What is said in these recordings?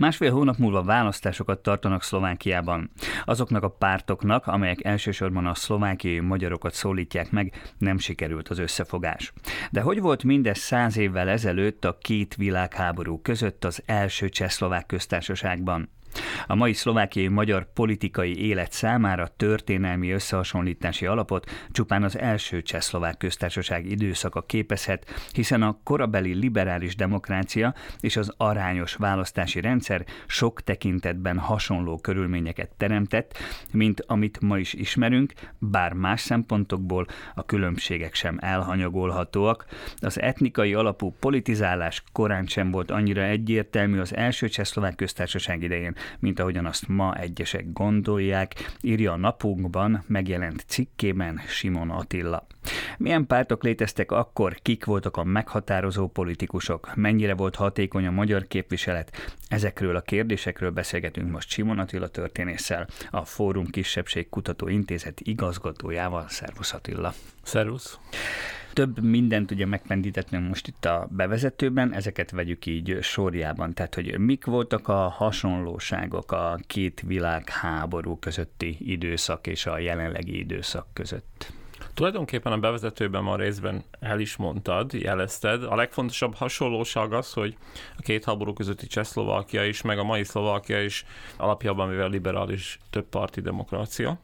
Másfél hónap múlva választásokat tartanak Szlovákiában. Azoknak a pártoknak, amelyek elsősorban a szlovákiai magyarokat szólítják meg, nem sikerült az összefogás. De hogy volt mindez száz évvel ezelőtt a két világháború között az első csehszlovák köztársaságban? A mai szlovákiai magyar politikai élet számára történelmi összehasonlítási alapot csupán az első csehszlovák köztársaság időszaka képezhet, hiszen a korabeli liberális demokrácia és az arányos választási rendszer sok tekintetben hasonló körülményeket teremtett, mint amit ma is ismerünk, bár más szempontokból a különbségek sem elhanyagolhatóak. Az etnikai alapú politizálás korán sem volt annyira egyértelmű az első csehszlovák köztársaság idején, mint ahogyan azt ma egyesek gondolják, írja a napunkban megjelent cikkében Simon Attila. Milyen pártok léteztek akkor, kik voltak a meghatározó politikusok, mennyire volt hatékony a magyar képviselet? Ezekről a kérdésekről beszélgetünk most Simon Attila történésszel, a Fórum Kisebbség Kutató Intézet igazgatójával. Szervusz Attila! Szervusz! Több mindent ugye megpendítettünk most itt a bevezetőben, ezeket vegyük így sorjában. Tehát, hogy mik voltak a hasonlóságok a két világháború közötti időszak és a jelenlegi időszak között? Tulajdonképpen a bevezetőben ma részben el is mondtad, jelezted. A legfontosabb hasonlóság az, hogy a két háború közötti Csehszlovákia is, meg a mai Szlovákia is alapjában mivel liberális többparti demokrácia,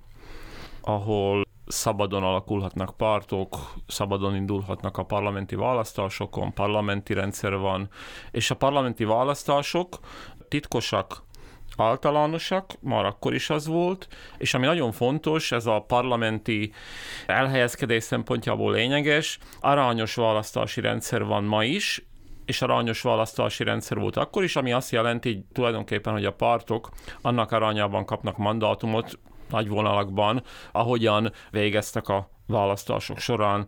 ahol szabadon alakulhatnak pártok, szabadon indulhatnak a parlamenti választásokon, parlamenti rendszer van, és a parlamenti választások titkosak, általánosak, már akkor is az volt, és ami nagyon fontos, ez a parlamenti elhelyezkedés szempontjából lényeges, arányos választási rendszer van ma is, és arányos választási rendszer volt akkor is, ami azt jelenti tulajdonképpen, hogy a pártok annak arányában kapnak mandátumot, nagy vonalakban, ahogyan végeztek a választások során.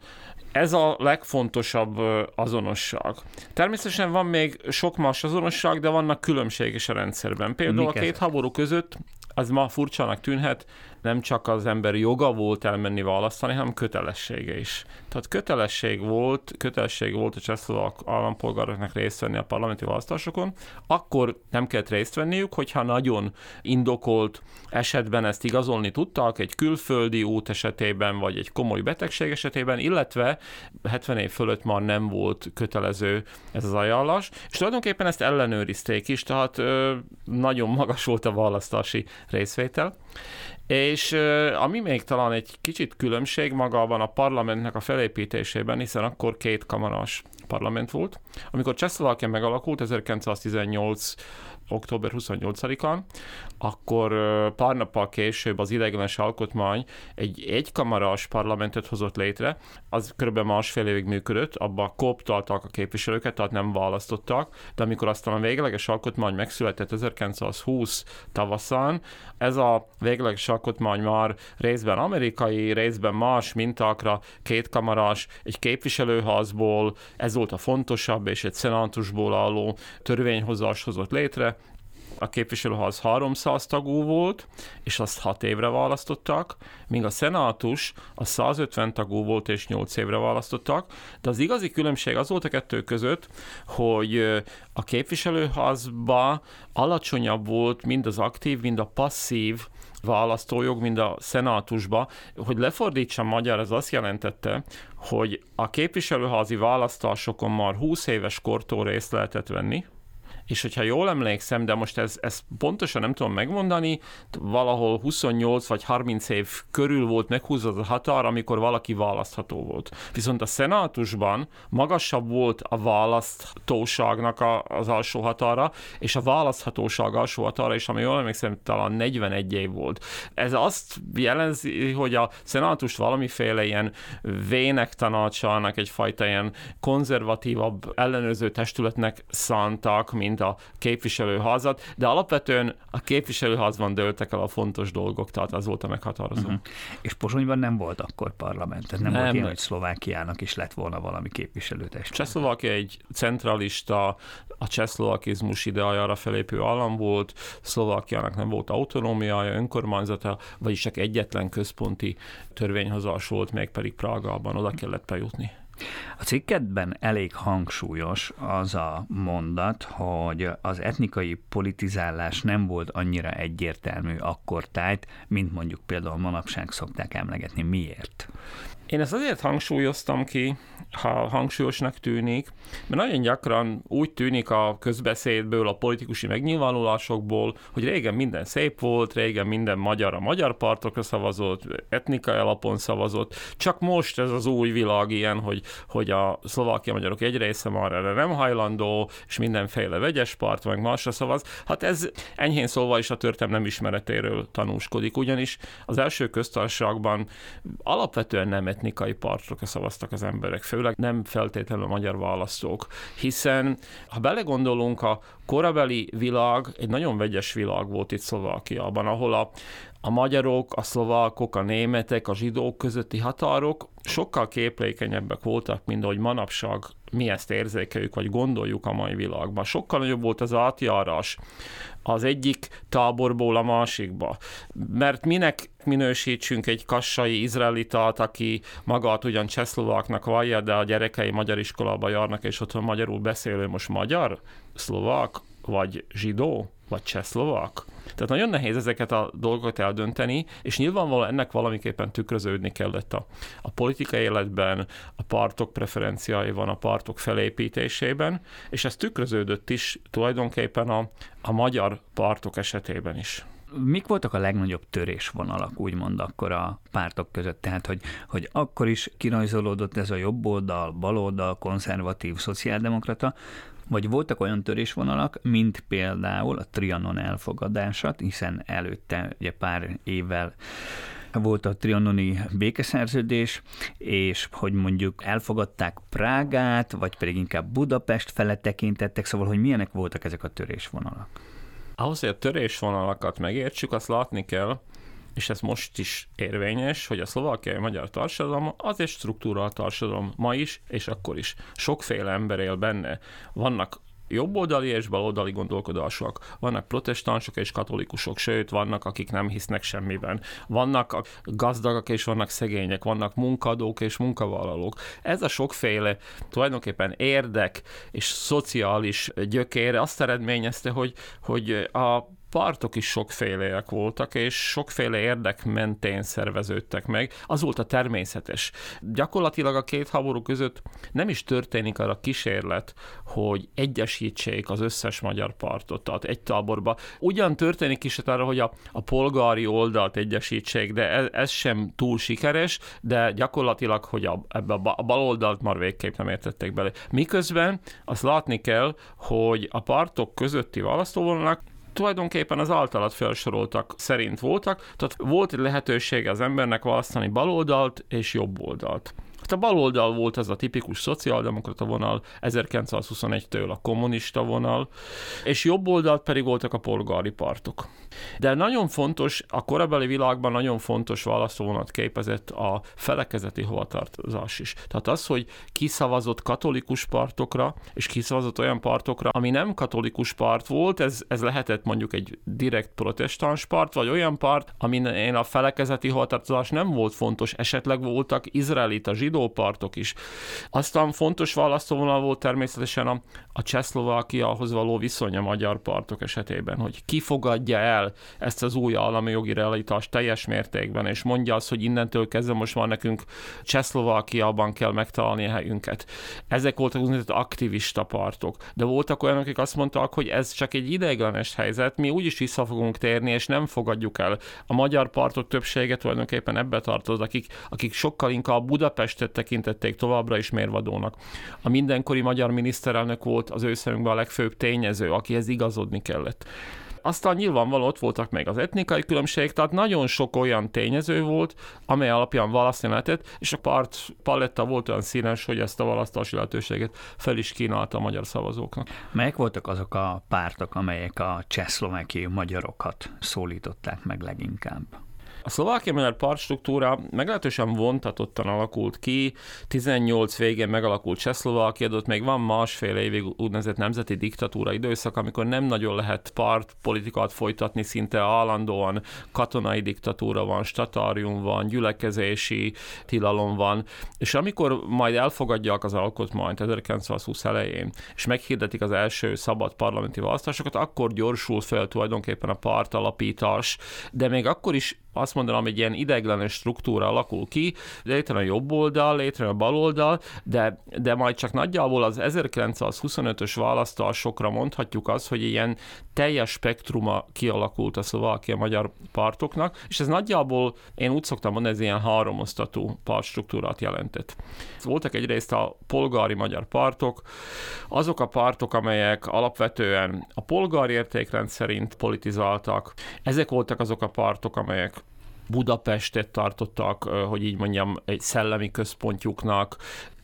Ez a legfontosabb azonosság. Természetesen van még sok más azonosság, de vannak különbségek is a rendszerben. Például Mik a két háború között az ma furcsának tűnhet, nem csak az ember joga volt elmenni választani, hanem kötelessége is. Tehát kötelesség volt, kötelesség volt a csehszlovák állampolgároknak részt venni a parlamenti választásokon, akkor nem kellett részt venniük, hogyha nagyon indokolt esetben ezt igazolni tudtak, egy külföldi út esetében, vagy egy komoly betegség esetében, illetve 70 év fölött már nem volt kötelező ez az ajánlás, és tulajdonképpen ezt ellenőrizték is, tehát ö, nagyon magas volt a választási részvétel. És ami még talán egy kicsit különbség magában a parlamentnek a felépítésében, hiszen akkor két kamaras parlament volt. Amikor Csehszlovákia megalakult 1918 október 28-án, akkor pár nappal később az ideiglenes alkotmány egy egykamaras parlamentet hozott létre, az kb. másfél évig működött, abba kooptáltak a képviselőket, tehát nem választottak, de amikor aztán a végleges alkotmány megszületett 1920 tavaszán, ez a végleges alkotmány már részben amerikai, részben más mintákra, kétkamarás, egy képviselőházból, ez volt a fontosabb, és egy szenátusból álló törvényhozás hozott létre, a képviselőház 300 tagú volt, és azt 6 évre választottak, míg a szenátus a 150 tagú volt, és 8 évre választottak, de az igazi különbség az volt a kettő között, hogy a képviselőházba alacsonyabb volt mind az aktív, mind a passzív választójog, mind a szenátusba. Hogy lefordítsam magyar, ez azt jelentette, hogy a képviselőházi választásokon már 20 éves kortól részt lehetett venni, és hogyha jól emlékszem, de most ez, pontosan nem tudom megmondani, valahol 28 vagy 30 év körül volt meghúzott a határ, amikor valaki választható volt. Viszont a szenátusban magasabb volt a választóságnak a, az alsó határa, és a választhatóság alsó határa is, ami jól emlékszem, talán 41 év volt. Ez azt jelenti, hogy a szenátust valamiféle ilyen vének tanácsának, egyfajta ilyen konzervatívabb ellenőrző testületnek szántak, mint mint a képviselőházat, de alapvetően a képviselőházban dőltek el a fontos dolgok, tehát az volt a meghatározó. Uh-huh. És Pozsonyban nem volt akkor parlament, tehát nem, nem volt ilyen, hogy Szlovákiának is lett volna valami képviselőtest. Csehszlovákia egy centralista, a csehszlovakizmus ideájára felépő állam volt, Szlovákiának nem volt autonómiája, önkormányzata, vagyis csak egyetlen központi törvényhozás volt, még pedig Prágában oda kellett bejutni. A cikkedben elég hangsúlyos az a mondat, hogy az etnikai politizálás nem volt annyira egyértelmű akkor tájt, mint mondjuk például manapság szokták emlegetni. Miért? Én ezt azért hangsúlyoztam ki, ha hangsúlyosnak tűnik, mert nagyon gyakran úgy tűnik a közbeszédből, a politikusi megnyilvánulásokból, hogy régen minden szép volt, régen minden magyar a magyar partokra szavazott, etnikai alapon szavazott, csak most ez az új világ ilyen, hogy, hogy a szlovákia magyarok egy része már erre nem hajlandó, és mindenféle vegyes part, meg másra szavaz. Hát ez enyhén szólva is a történelem ismeretéről tanúskodik, ugyanis az első köztársaságban alapvetően nem etnikai partokra szavaztak az emberek, főleg nem feltétlenül a magyar választók, hiszen ha belegondolunk, a korabeli világ egy nagyon vegyes világ volt itt Szlovákiában, ahol a, a magyarok, a szlovákok, a németek, a zsidók közötti határok sokkal képlékenyebbek voltak, mint ahogy manapság mi ezt érzékeljük, vagy gondoljuk a mai világban. Sokkal nagyobb volt az átjárás az egyik táborból a másikba. Mert minek minősítsünk egy kassai izraelitát, aki magát ugyan csehszlováknak vallja, de a gyerekei magyar iskolába járnak, és otthon magyarul beszélő most magyar, szlovák, vagy zsidó, vagy csehszlovák. Tehát nagyon nehéz ezeket a dolgokat eldönteni, és nyilvánvalóan ennek valamiképpen tükröződni kellett a, a politikai életben, a pártok preferenciáiban, a pártok felépítésében, és ez tükröződött is tulajdonképpen a, a magyar pártok esetében is. Mik voltak a legnagyobb törésvonalak, úgymond akkor a pártok között? Tehát, hogy, hogy akkor is kirajzolódott ez a jobb oldal, baloldal, konzervatív, szociáldemokrata, vagy voltak olyan törésvonalak, mint például a Trianon elfogadása, hiszen előtte ugye pár évvel volt a trianoni békeszerződés, és hogy mondjuk elfogadták Prágát, vagy pedig inkább Budapest fele tekintettek, szóval hogy milyenek voltak ezek a törésvonalak? Ahhoz, hogy a törésvonalakat megértsük, azt látni kell, és ez most is érvényes, hogy a szlovákiai magyar társadalom az egy struktúra társadalom ma is, és akkor is. Sokféle ember él benne. Vannak jobboldali és baloldali gondolkodások. Vannak protestánsok és katolikusok, sőt, vannak, akik nem hisznek semmiben. Vannak a gazdagok és vannak szegények, vannak munkadók és munkavállalók. Ez a sokféle tulajdonképpen érdek és szociális gyökére azt eredményezte, hogy, hogy a partok is sokféleek voltak, és sokféle érdek mentén szerveződtek meg. Az volt a természetes. Gyakorlatilag a két háború között nem is történik arra kísérlet, hogy egyesítsék az összes magyar partot, tehát egy táborba. Ugyan történik is arra, hogy a, a polgári oldalt egyesítsék, de ez, ez sem túl sikeres, de gyakorlatilag, hogy a, ebbe a, a baloldalt már végképp nem értették bele. Miközben azt látni kell, hogy a partok közötti választóvonalak tulajdonképpen az általad felsoroltak szerint voltak, tehát volt egy lehetősége az embernek választani baloldalt és jobb oldalt. Hát a baloldal volt ez a tipikus szociáldemokrata vonal, 1921-től a kommunista vonal, és jobb oldalt pedig voltak a polgári partok. De nagyon fontos, a korabeli világban nagyon fontos választóvonat képezett a felekezeti hovatartozás is. Tehát az, hogy kiszavazott katolikus partokra, és kiszavazott olyan partokra, ami nem katolikus part volt, ez, ez lehetett mondjuk egy direkt protestáns part, vagy olyan part, amin a felekezeti hovatartozás nem volt fontos, esetleg voltak izraelita zsidó partok is. Aztán fontos választóvonal volt természetesen a, a Csehszlovákiahoz való viszony a magyar partok esetében, hogy ki fogadja el ezt az új állami jogi realitást teljes mértékben, és mondja azt, hogy innentől kezdve most már nekünk Csehszlovákiában kell megtalálni a helyünket. Ezek voltak úgynevezett aktivista partok, de voltak olyanok, akik azt mondták, hogy ez csak egy ideiglenes helyzet, mi úgyis vissza fogunk térni, és nem fogadjuk el. A magyar partok többsége tulajdonképpen ebbe tartozik, akik, akik sokkal inkább Budapestet tekintették továbbra is mérvadónak. A mindenkori magyar miniszterelnök volt az ő a legfőbb tényező, akihez igazodni kellett. Aztán nyilvánvaló ott voltak még az etnikai különbségek, tehát nagyon sok olyan tényező volt, amely alapján választani lehetett, és a párt paletta volt olyan színes, hogy ezt a választási lehetőséget fel is kínálta a magyar szavazóknak. Melyek voltak azok a pártok, amelyek a csehszlovákiai magyarokat szólították meg leginkább? A szlovákia magyar partstruktúra meglehetősen vontatottan alakult ki, 18 végén megalakult Csehszlovákia, ott még van másfél évig úgynevezett nemzeti diktatúra időszak, amikor nem nagyon lehet part politikát folytatni, szinte állandóan katonai diktatúra van, statárium van, gyülekezési tilalom van, és amikor majd elfogadják az alkotmányt 1920 elején, és meghirdetik az első szabad parlamenti választásokat, akkor gyorsul fel tulajdonképpen a pártalapítás, de még akkor is azt mondanám, hogy ilyen ideiglenes struktúra alakul ki, létre a jobb oldal, létre a bal oldal, de, de majd csak nagyjából az 1925-ös választásokra mondhatjuk azt, hogy ilyen teljes spektruma kialakult a szlovákia magyar pártoknak, és ez nagyjából, én úgy szoktam mondani, ez ilyen háromosztatú pártstruktúrát jelentett. Voltak egyrészt a polgári magyar pártok, azok a pártok, amelyek alapvetően a polgári értékrend szerint politizáltak, ezek voltak azok a pártok, amelyek Budapestet tartottak, hogy így mondjam, egy szellemi központjuknak,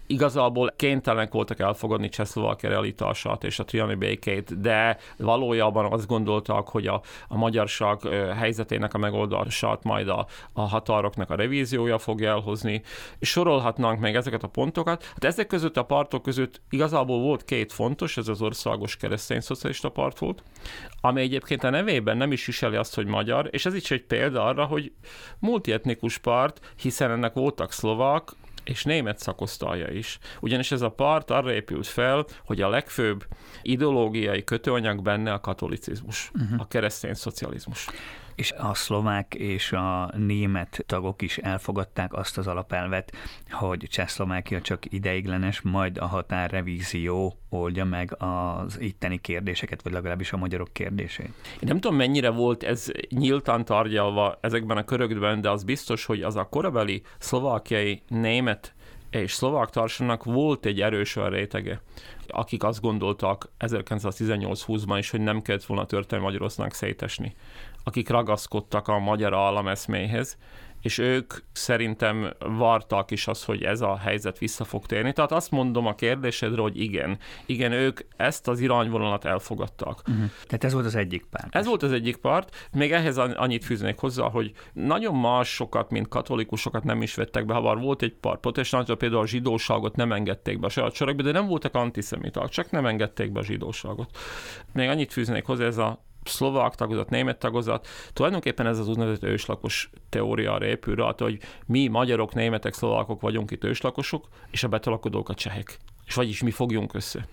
igazából kénytelenek voltak elfogadni Csehszlovákia realitását és a triani békét, de valójában azt gondoltak, hogy a, a magyarság helyzetének a megoldását majd a, a határoknak a revíziója fogja elhozni, és sorolhatnánk meg ezeket a pontokat. Hát ezek között a pártok között igazából volt két fontos, ez az országos keresztény szocialista párt volt, ami egyébként a nevében nem is viseli azt, hogy magyar, és ez is egy példa arra, hogy multietnikus párt, hiszen ennek voltak szlovák, és német szakosztalja is. Ugyanis ez a part arra épült fel, hogy a legfőbb ideológiai kötőanyag benne a katolicizmus, uh-huh. a keresztény szocializmus. És a szlovák és a német tagok is elfogadták azt az alapelvet, hogy Csehszlovákia csak ideiglenes, majd a határrevízió oldja meg az itteni kérdéseket, vagy legalábbis a magyarok kérdését. Én nem tudom, mennyire volt ez nyíltan tárgyalva ezekben a körökben, de az biztos, hogy az a korabeli szlovákiai német és szlovák társadalomnak volt egy erős olyan rétege, akik azt gondoltak 1918-20-ban is, hogy nem kellett volna történelmi Magyarországnak szétesni akik ragaszkodtak a magyar állameszméhez, és ők szerintem vartak is az, hogy ez a helyzet vissza fog térni. Tehát azt mondom a kérdésedre, hogy igen. Igen, ők ezt az irányvonalat elfogadtak. Uh-huh. Tehát ez volt az egyik párt. Ez volt az egyik párt. Még ehhez annyit fűznék hozzá, hogy nagyon másokat, mint katolikusokat nem is vettek be, ha bár volt egy pár protestáns, például a zsidóságot nem engedték be a saját sorokba, de nem voltak antiszemiták, csak nem engedték be a zsidóságot. Még annyit fűznék hozzá, ez a szlovák tagozat, német tagozat, tulajdonképpen ez az úgynevezett őslakos teória épül rá, hogy mi magyarok, németek, szlovákok vagyunk itt őslakosok, és a betalakodók a csehek. És vagyis mi fogjunk össze.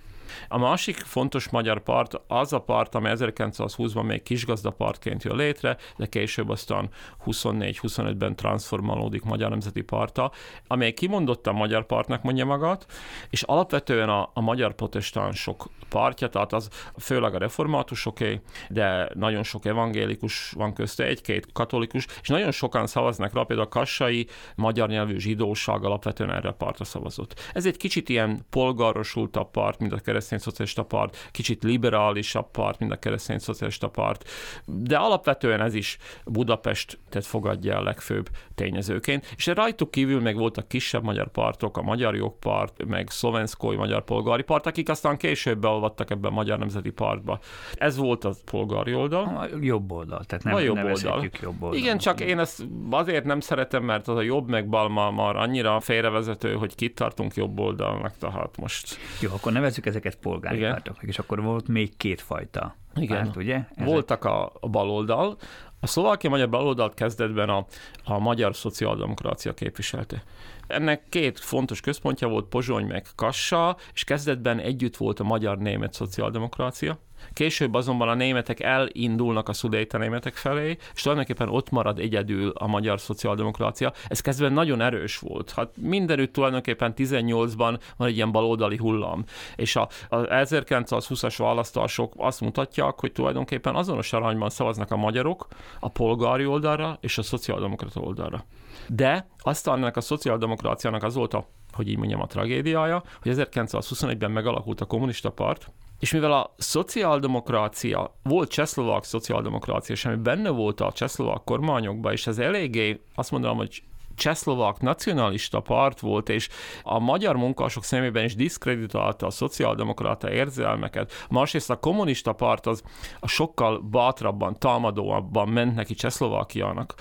A másik fontos magyar part az a part, ami 1920-ban még kisgazdapartként jön létre, de később aztán 24-25-ben transformálódik Magyar Nemzeti Parta, amely kimondottan magyar partnak mondja magát, és alapvetően a, a magyar protestánsok partja, tehát az főleg a reformátusoké, de nagyon sok evangélikus van közte, egy-két katolikus, és nagyon sokan szavaznak rá, például a kassai magyar nyelvű zsidóság alapvetően erre a partra szavazott. Ez egy kicsit ilyen polgárosultabb part, mint a keresztény szocialista part, kicsit liberálisabb part, mint a keresztény szocialista part, de alapvetően ez is Budapestet fogadja a legfőbb tényezőként, és rajtuk kívül meg voltak kisebb magyar partok, a Magyar Jogpart, meg Szlovenszkói Magyar Polgári Part, akik aztán később beolvadtak ebbe a Magyar Nemzeti Partba. Ez volt a polgári oldal. A jobb oldal, tehát nem, a jobb oldal. jobb oldal. Igen, csak én ezt azért nem szeretem, mert az a jobb meg bal már annyira félrevezető, hogy kit tartunk jobb oldalnak, tehát most. Jó, akkor nevezzük ezeket polgári Igen. pártoknak, és akkor volt még kétfajta Igen. párt, ugye? Ezek... Voltak a, a baloldal, a szlovákia magyar baloldalt kezdetben a, a magyar szociáldemokrácia képviselte. Ennek két fontos központja volt, Pozsony meg Kassa, és kezdetben együtt volt a magyar-német szociáldemokrácia. Később azonban a németek elindulnak a szudéta németek felé, és tulajdonképpen ott marad egyedül a magyar szociáldemokrácia. Ez kezdve nagyon erős volt. Hát mindenütt tulajdonképpen 18-ban van egy ilyen baloldali hullám. És a, a 1920-as választások azt mutatják, hogy tulajdonképpen azonos arányban szavaznak a magyarok a polgári oldalra és a szociáldemokrata oldalra. De aztán ennek a szociáldemokráciának az volt a, hogy így mondjam, a tragédiája, hogy 1921-ben megalakult a kommunista párt, és mivel a szociáldemokrácia, volt csehszlovák szociáldemokrácia, és ami benne volt a csehszlovák kormányokban, és ez eléggé, azt mondanám, hogy csehszlovák nacionalista párt volt, és a magyar munkások szemében is diszkreditálta a szociáldemokrata érzelmeket. Másrészt a kommunista párt az a sokkal bátrabban, támadóabban ment neki Csehszlovákiának.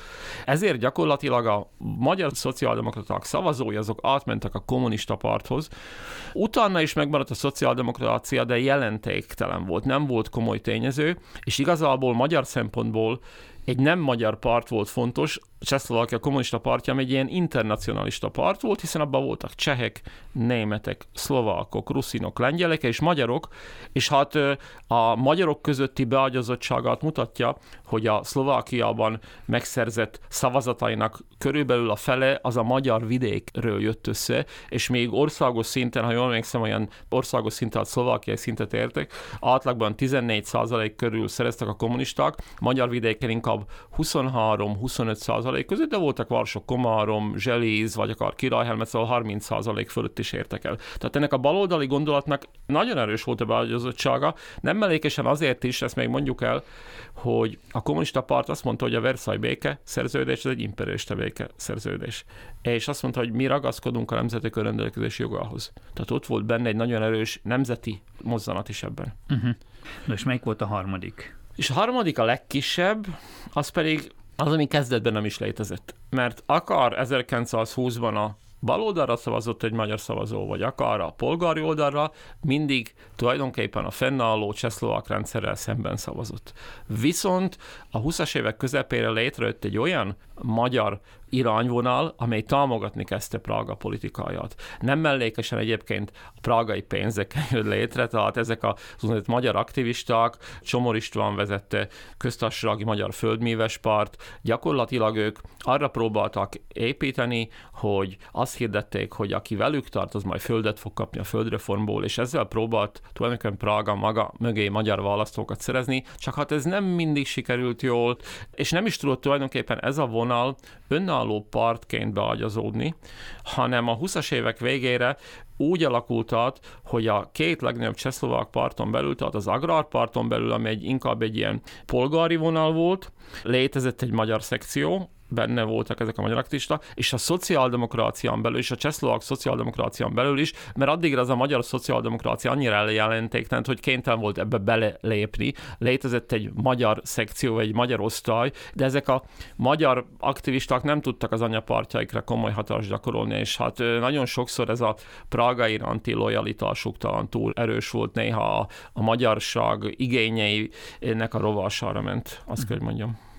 Ezért gyakorlatilag a magyar szociáldemokraták szavazói azok átmentek a kommunista párthoz. Utána is megmaradt a szociáldemokrácia, de jelentéktelen volt, nem volt komoly tényező, és igazából magyar szempontból egy nem magyar part volt fontos, Csehszlovákia kommunista partja, ami egy ilyen internacionalista part volt, hiszen abban voltak csehek, németek, szlovákok, ruszinok, lengyelek és magyarok, és hát a magyarok közötti beagyazottságát mutatja, hogy a Szlovákiában megszerzett szavazatainak körülbelül a fele az a magyar vidékről jött össze, és még országos szinten, ha jól emlékszem, olyan országos szinten, a szlovákiai szintet értek, átlagban 14% körül szereztek a kommunisták, magyar vidéken inkább 23-25% százalék között, de voltak Varsok, Komárom, Zselíz, vagy akár Királyhelmet, szóval 30 százalék fölött is értek el. Tehát ennek a baloldali gondolatnak nagyon erős volt a beágyazottsága, nem mellékesen azért is, ezt még mondjuk el, hogy a kommunista párt azt mondta, hogy a Versailles béke szerződés, ez egy imperialista béke szerződés. És azt mondta, hogy mi ragaszkodunk a nemzetek önrendelkezési jogához. Tehát ott volt benne egy nagyon erős nemzeti mozzanat is ebben. Uh-huh. Na és melyik volt a harmadik? És a harmadik a legkisebb, az pedig az, ami kezdetben nem is létezett. Mert akar 1920-ban a baloldalra szavazott egy magyar szavazó, vagy akar a polgári oldalra, mindig tulajdonképpen a fennálló csehszlovák rendszerrel szemben szavazott. Viszont a 20-as évek közepére létrejött egy olyan magyar irányvonal, amely támogatni kezdte Praga politikáját. Nem mellékesen egyébként a prágai pénzekkel jött létre, tehát ezek az úgynevezett magyar aktivisták, Csomor István vezette köztársasági magyar földműves part, gyakorlatilag ők arra próbáltak építeni, hogy azt hirdették, hogy aki velük tart, az majd földet fog kapni a földreformból, és ezzel próbált tulajdonképpen Praga maga mögé magyar választókat szerezni, csak hát ez nem mindig sikerült jól, és nem is tudott tulajdonképpen ez a vonal önálló partként beagyazódni, hanem a 20-as évek végére úgy alakult át, hogy a két legnagyobb csehszlovák parton belül, tehát az agrárparton belül, ami egy, inkább egy ilyen polgári vonal volt, létezett egy magyar szekció, benne voltak ezek a magyar aktivista, és a szociáldemokrácián belül, és a csehszlovák szociáldemokrácián belül is, mert addigra az a magyar szociáldemokrácia annyira eljelentéktelen, hogy kénytelen volt ebbe belelépni. Létezett egy magyar szekció, egy magyar osztály, de ezek a magyar aktivisták nem tudtak az anyapartjaikra komoly hatást gyakorolni, és hát nagyon sokszor ez a Praga iránti lojalitásuk talán túl erős volt, néha a, a magyarság igényeinek a rovására ment, azt kell mondjam.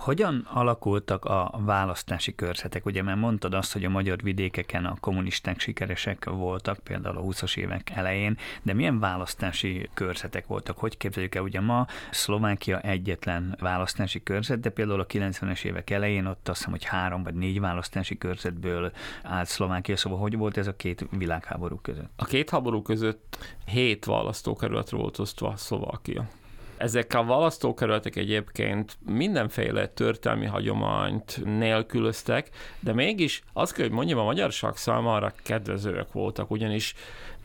Hogyan alakultak a választási körzetek? Ugye mert mondtad azt, hogy a magyar vidékeken a kommunisták sikeresek voltak, például a 20-as évek elején, de milyen választási körzetek voltak? Hogy képzeljük el, ugye ma Szlovákia egyetlen választási körzet, de például a 90-es évek elején ott azt hiszem, hogy három vagy négy választási körzetből állt Szlovákia, szóval hogy volt ez a két világháború között? A két háború között hét választókerület volt osztva Szlovákia. Ezek a választókerületek egyébként mindenféle történelmi hagyományt nélkülöztek, de mégis azt kell, hogy mondjam, a magyarság számára kedvezőek voltak, ugyanis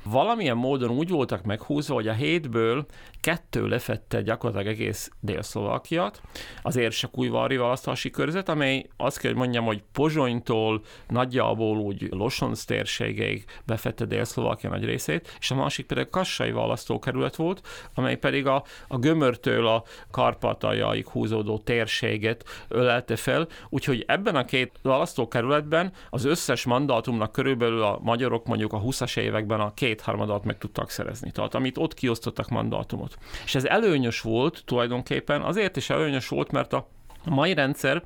valamilyen módon úgy voltak meghúzva, hogy a hétből kettő lefette gyakorlatilag egész Dél-Szlovákiát, az Érsekújvári választási körzet, amely azt kell, hogy mondjam, hogy Pozsonytól nagyjából úgy Losonc térségéig befette Dél-Szlovákia nagy részét, és a másik pedig Kassai választókerület volt, amely pedig a, a Gömörtől a Karpataljaig húzódó térséget ölelte fel, úgyhogy ebben a két választókerületben az összes mandátumnak körülbelül a magyarok mondjuk a 20-as években a kétharmadat meg tudtak szerezni. Tehát amit ott kiosztottak mandátumot. És ez előnyös volt tulajdonképpen, azért is előnyös volt, mert a mai rendszer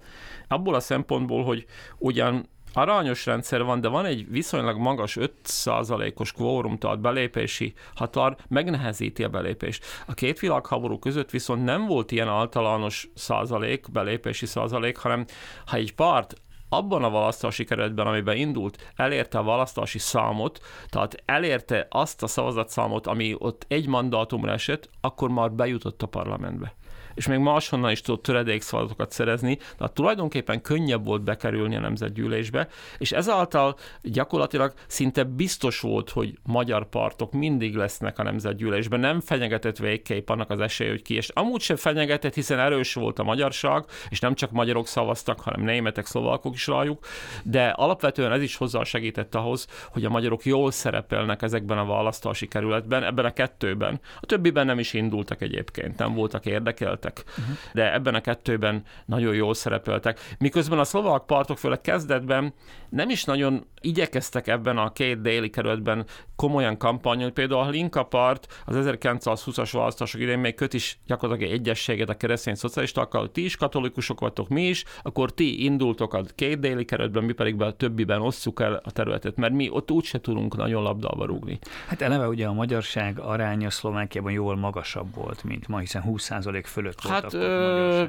abból a szempontból, hogy ugyan arányos rendszer van, de van egy viszonylag magas 5%-os kvórum, tehát belépési határ, megnehezíti a belépést. A két világháború között viszont nem volt ilyen általános százalék, belépési százalék, hanem ha egy párt abban a választási keretben, amiben indult, elérte a választási számot, tehát elérte azt a szavazatszámot, ami ott egy mandátumra esett, akkor már bejutott a parlamentbe és még máshonnan is tudott töredékszavazatokat szerezni, tehát tulajdonképpen könnyebb volt bekerülni a nemzetgyűlésbe, és ezáltal gyakorlatilag szinte biztos volt, hogy magyar partok mindig lesznek a nemzetgyűlésben, nem fenyegetett végképp annak az esélye, hogy ki, és amúgy sem fenyegetett, hiszen erős volt a magyarság, és nem csak magyarok szavaztak, hanem németek, szlovákok is rájuk, de alapvetően ez is hozzá segített ahhoz, hogy a magyarok jól szerepelnek ezekben a választási kerületben, ebben a kettőben. A többiben nem is indultak egyébként, nem voltak érdekeltek, uh-huh. de ebben a kettőben nagyon jól szerepeltek. Miközben a szlovák partok főleg kezdetben nem is nagyon igyekeztek ebben a két déli kerületben komolyan kampányolni. Például a Linka part az 1920-as választások idején még köt is gyakorlatilag egyességet a keresztény szocialistákkal. Ti is katolikusok vagytok, mi is, akkor ti indultok a két déli kerületben, mi pedig be a többiben osszuk el a területet, mert mi ott úgyse tudunk nagyon labdába rúgni. Hát eleve ugye a magyarság aránya Szlovákiában jól magasabb volt, mint ma, hiszen 20% fölött hát, ö...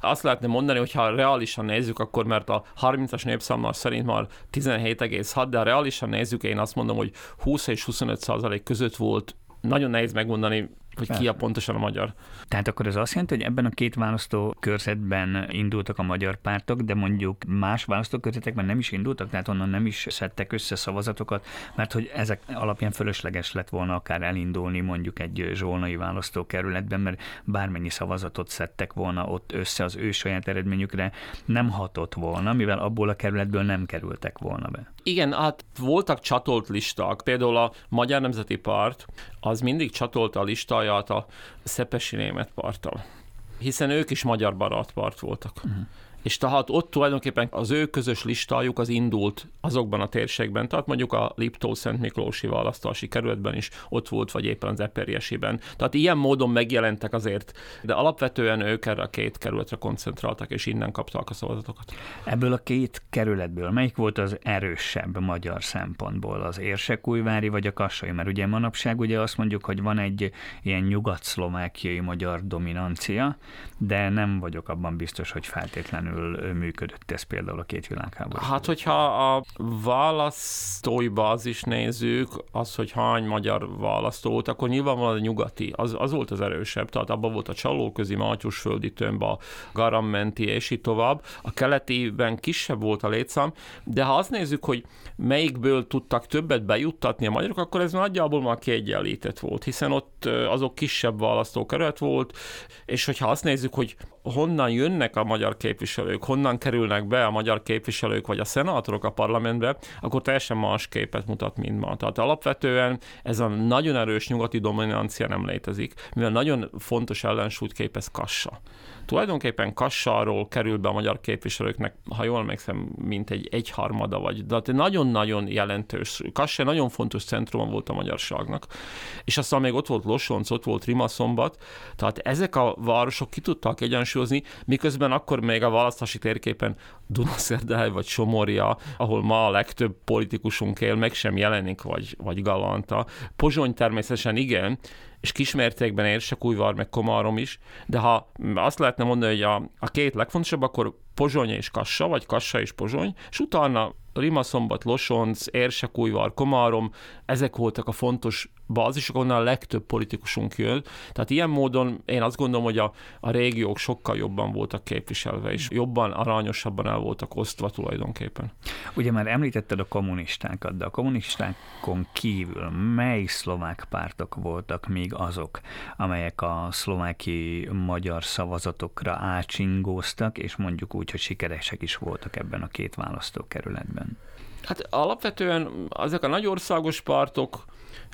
Azt lehetne mondani, hogy ha reálisan nézzük, akkor mert a 30-as népszámmal szerint már 17,6, de ha reálisan nézzük, én azt mondom, hogy 20 és 25 százalék között volt nagyon nehéz megmondani, hogy Persze. ki a pontosan a magyar. Tehát akkor ez azt jelenti, hogy ebben a két választókörzetben indultak a magyar pártok, de mondjuk más választókörzetekben nem is indultak, tehát onnan nem is szedtek össze szavazatokat, mert hogy ezek alapján fölösleges lett volna akár elindulni mondjuk egy zsolnai választókerületben, mert bármennyi szavazatot szedtek volna ott össze az ő saját eredményükre, nem hatott volna, mivel abból a kerületből nem kerültek volna be. Igen, hát voltak csatolt listák. Például a Magyar Nemzeti Párt az mindig csatolta a listáját a Szepesi Német Parttal. Hiszen ők is magyar barátpart voltak. Uh-huh és tehát ott tulajdonképpen az ő közös listájuk az indult azokban a térségben, tehát mondjuk a Liptó-Szent Miklósi választási kerületben is ott volt, vagy éppen az Eperjesiben. Tehát ilyen módon megjelentek azért, de alapvetően ők erre a két kerületre koncentráltak, és innen kapták a szavazatokat. Ebből a két kerületből melyik volt az erősebb magyar szempontból, az Érsekújvári vagy a Kassai? Mert ugye manapság ugye azt mondjuk, hogy van egy ilyen nyugat-szlovákiai magyar dominancia, de nem vagyok abban biztos, hogy feltétlenül feltétlenül működött ez például a két világháború. Hát, hogyha a választói bázis nézzük, az, hogy hány magyar választó volt, akkor nyilvánvalóan a nyugati, az, az volt az erősebb, tehát abban volt a Csalóközi, Mátyusföldi tömb, a Garammenti és így tovább. A keletiben kisebb volt a létszám, de ha azt nézzük, hogy melyikből tudtak többet bejuttatni a magyarok, akkor ez nagyjából már kiegyenlített volt, hiszen ott azok kisebb választókerület volt, és hogyha azt nézzük, hogy honnan jönnek a magyar képviselők, honnan kerülnek be a magyar képviselők vagy a szenátorok a parlamentbe, akkor teljesen más képet mutat, mint ma. Tehát alapvetően ez a nagyon erős nyugati dominancia nem létezik, mivel nagyon fontos ellensúlyt képez Kassa. Tulajdonképpen Kassáról kerül be a magyar képviselőknek, ha jól emlékszem, mint egy egyharmada vagy, de nagyon-nagyon jelentős, Kassa nagyon fontos centrum volt a magyarságnak. És aztán még ott volt Losonc, ott volt Rimaszombat, tehát ezek a városok ki tudtak egyensúlyozni, miközben akkor még a választási térképen Dunaszerdahely vagy Somorja, ahol ma a legtöbb politikusunk él, meg sem jelenik, vagy, vagy Galanta. Pozsony természetesen igen, és kismértékben Érsekújvar, meg Komárom is, de ha azt lehetne mondani, hogy a, a két legfontosabb, akkor Pozsony és Kassa, vagy Kassa és Pozsony, és utána Rimaszombat, Losonc, Érsekújvar, Komárom, ezek voltak a fontos bázisok, onnan a legtöbb politikusunk jön. Tehát ilyen módon én azt gondolom, hogy a, a régiók sokkal jobban voltak képviselve, és jobban, arányosabban el voltak osztva tulajdonképpen. Ugye már említetted a kommunistákat, de a kommunistákon kívül mely szlovák pártok voltak még azok, amelyek a szlováki magyar szavazatokra átsingóztak, és mondjuk úgy, hogy sikeresek is voltak ebben a két választókerületben? Hát alapvetően ezek a nagyországos pártok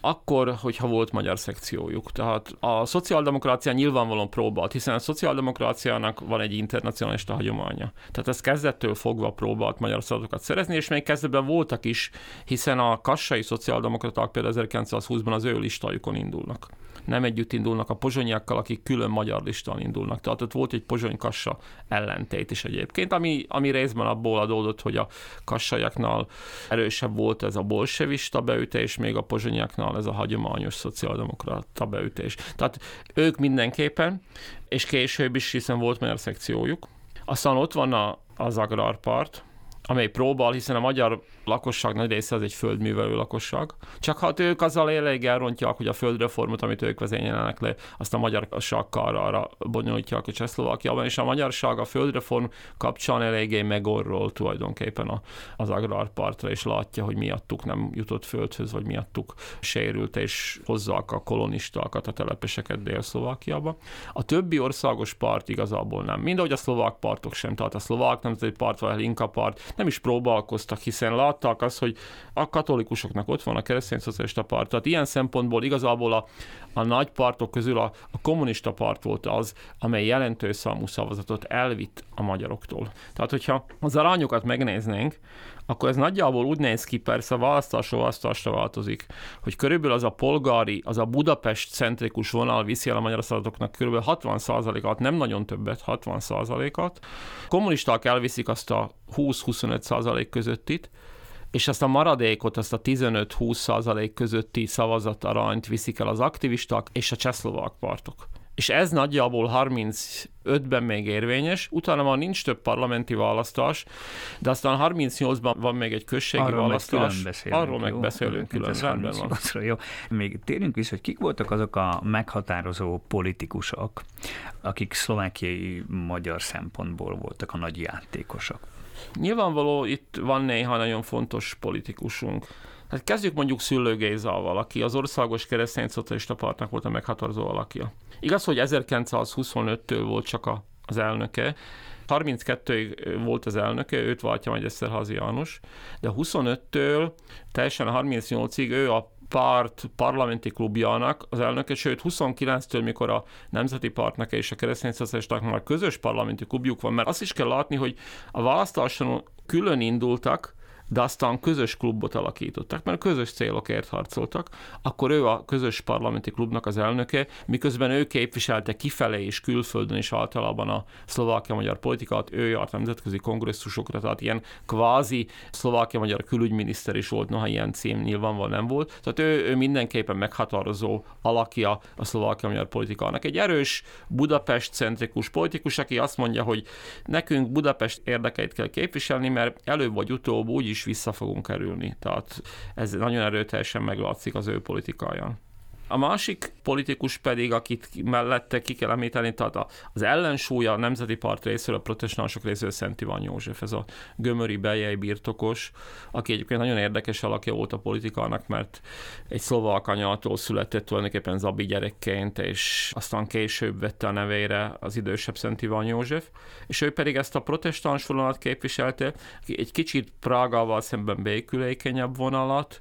akkor, hogyha volt magyar szekciójuk. Tehát a szociáldemokrácia nyilvánvalóan próbált, hiszen a szociáldemokráciának van egy internacionalista hagyománya. Tehát ez kezdettől fogva próbált magyar szavazatokat szerezni, és még kezdetben voltak is, hiszen a kassai szociáldemokraták például 1920-ban az ő listájukon indulnak nem együtt indulnak a pozsonyiakkal, akik külön magyar listán indulnak. Tehát ott volt egy pozsony-kassa ellentét is egyébként, ami, ami részben abból adódott, hogy a kassaiaknál erősebb volt ez a bolsevista beütés, még a pozsonyiaknál ez a hagyományos szociáldemokrata beütés. Tehát ők mindenképpen, és később is, hiszen volt magyar szekciójuk. Aztán ott van a, az agrárpart, amely próbál, hiszen a magyar lakosság nagy része az egy földművelő lakosság. Csak hát ők azzal elég elrontják, hogy a földreformot, amit ők vezényelnek le, azt a magyarság arra bonyolítják a Csehszlovákiában, és a magyarság a földreform kapcsán eléggé megorról tulajdonképpen a, az agrárpartra, és látja, hogy miattuk nem jutott földhöz, vagy miattuk sérült, és hozzák a kolonistákat, a telepeseket Dél-Szlovákiába. A többi országos part igazából nem. Mind a szlovák partok sem, tehát a szlovák nemzeti part, vagy a Linka part nem is próbálkoztak, hiszen látták azt, hogy a katolikusoknak ott van a keresztény szocialista part. Tehát ilyen szempontból igazából a, a nagy partok közül a, a kommunista part volt az, amely jelentős számú szavazatot elvitt a magyaroktól. Tehát, hogyha az arányokat megnéznénk, akkor ez nagyjából úgy néz ki, persze választásra választásra változik, hogy körülbelül az a polgári, az a Budapest centrikus vonal viszi el a magyar szavazatoknak körülbelül 60%-at, nem nagyon többet, 60%-at. Kommunisták elviszik azt a 20-25% közöttit, és azt a maradékot, azt a 15-20 százalék közötti szavazatarányt viszik el az aktivisták és a csehszlovák pártok. És ez nagyjából 35-ben még érvényes, utána már nincs több parlamenti választás, de aztán 38-ban van még egy községi Arról választás. Meg Arról meg jó? beszélünk külön, rendben van. Jó. Még térjünk vissza, hogy kik voltak azok a meghatározó politikusok, akik szlovákiai magyar szempontból voltak a nagy játékosok. Nyilvánvaló, itt van néha nagyon fontos politikusunk. Hát kezdjük mondjuk Szüllő Gézával, aki az országos keresztény szocialista pártnak volt a meghatározó alakja. Igaz, hogy 1925-től volt csak a, az elnöke, 32-ig volt az elnöke, őt váltja majd Eszterházi János, de 25-től teljesen a 38-ig ő a párt parlamenti klubjának az elnöke, sőt 29-től, mikor a Nemzeti Pártnak és a Keresztény Szocialistáknak már közös parlamenti klubjuk van, mert azt is kell látni, hogy a választáson külön indultak, de aztán közös klubot alakítottak, mert közös célokért harcoltak, akkor ő a közös parlamenti klubnak az elnöke, miközben ő képviselte kifelé és külföldön is általában a szlovákia-magyar politikát, ő járt nemzetközi kongresszusokra, tehát ilyen kvázi szlovákia-magyar külügyminiszter is volt, noha ilyen cím nyilvánvalóan nem volt. Tehát ő, ő mindenképpen meghatározó alakja a szlovákia-magyar politikának. Egy erős Budapest-centrikus politikus, aki azt mondja, hogy nekünk Budapest érdekeit kell képviselni, mert előbb vagy utóbb úgyis is vissza fogunk kerülni. Tehát ez nagyon erőteljesen meglátszik az ő politikáján. A másik politikus pedig, akit mellette ki kell említeni, tehát az ellensúlya a Nemzeti Párt részéről, a protestánsok részéről Szent Iván József, ez a gömöri beljei birtokos, aki egyébként nagyon érdekes alakja volt a politikának, mert egy szlovák anyától született tulajdonképpen Zabi gyerekként, és aztán később vette a nevére az idősebb Szent Iván József, és ő pedig ezt a protestáns vonalat képviselte, egy kicsit Prágával szemben békülékenyebb vonalat,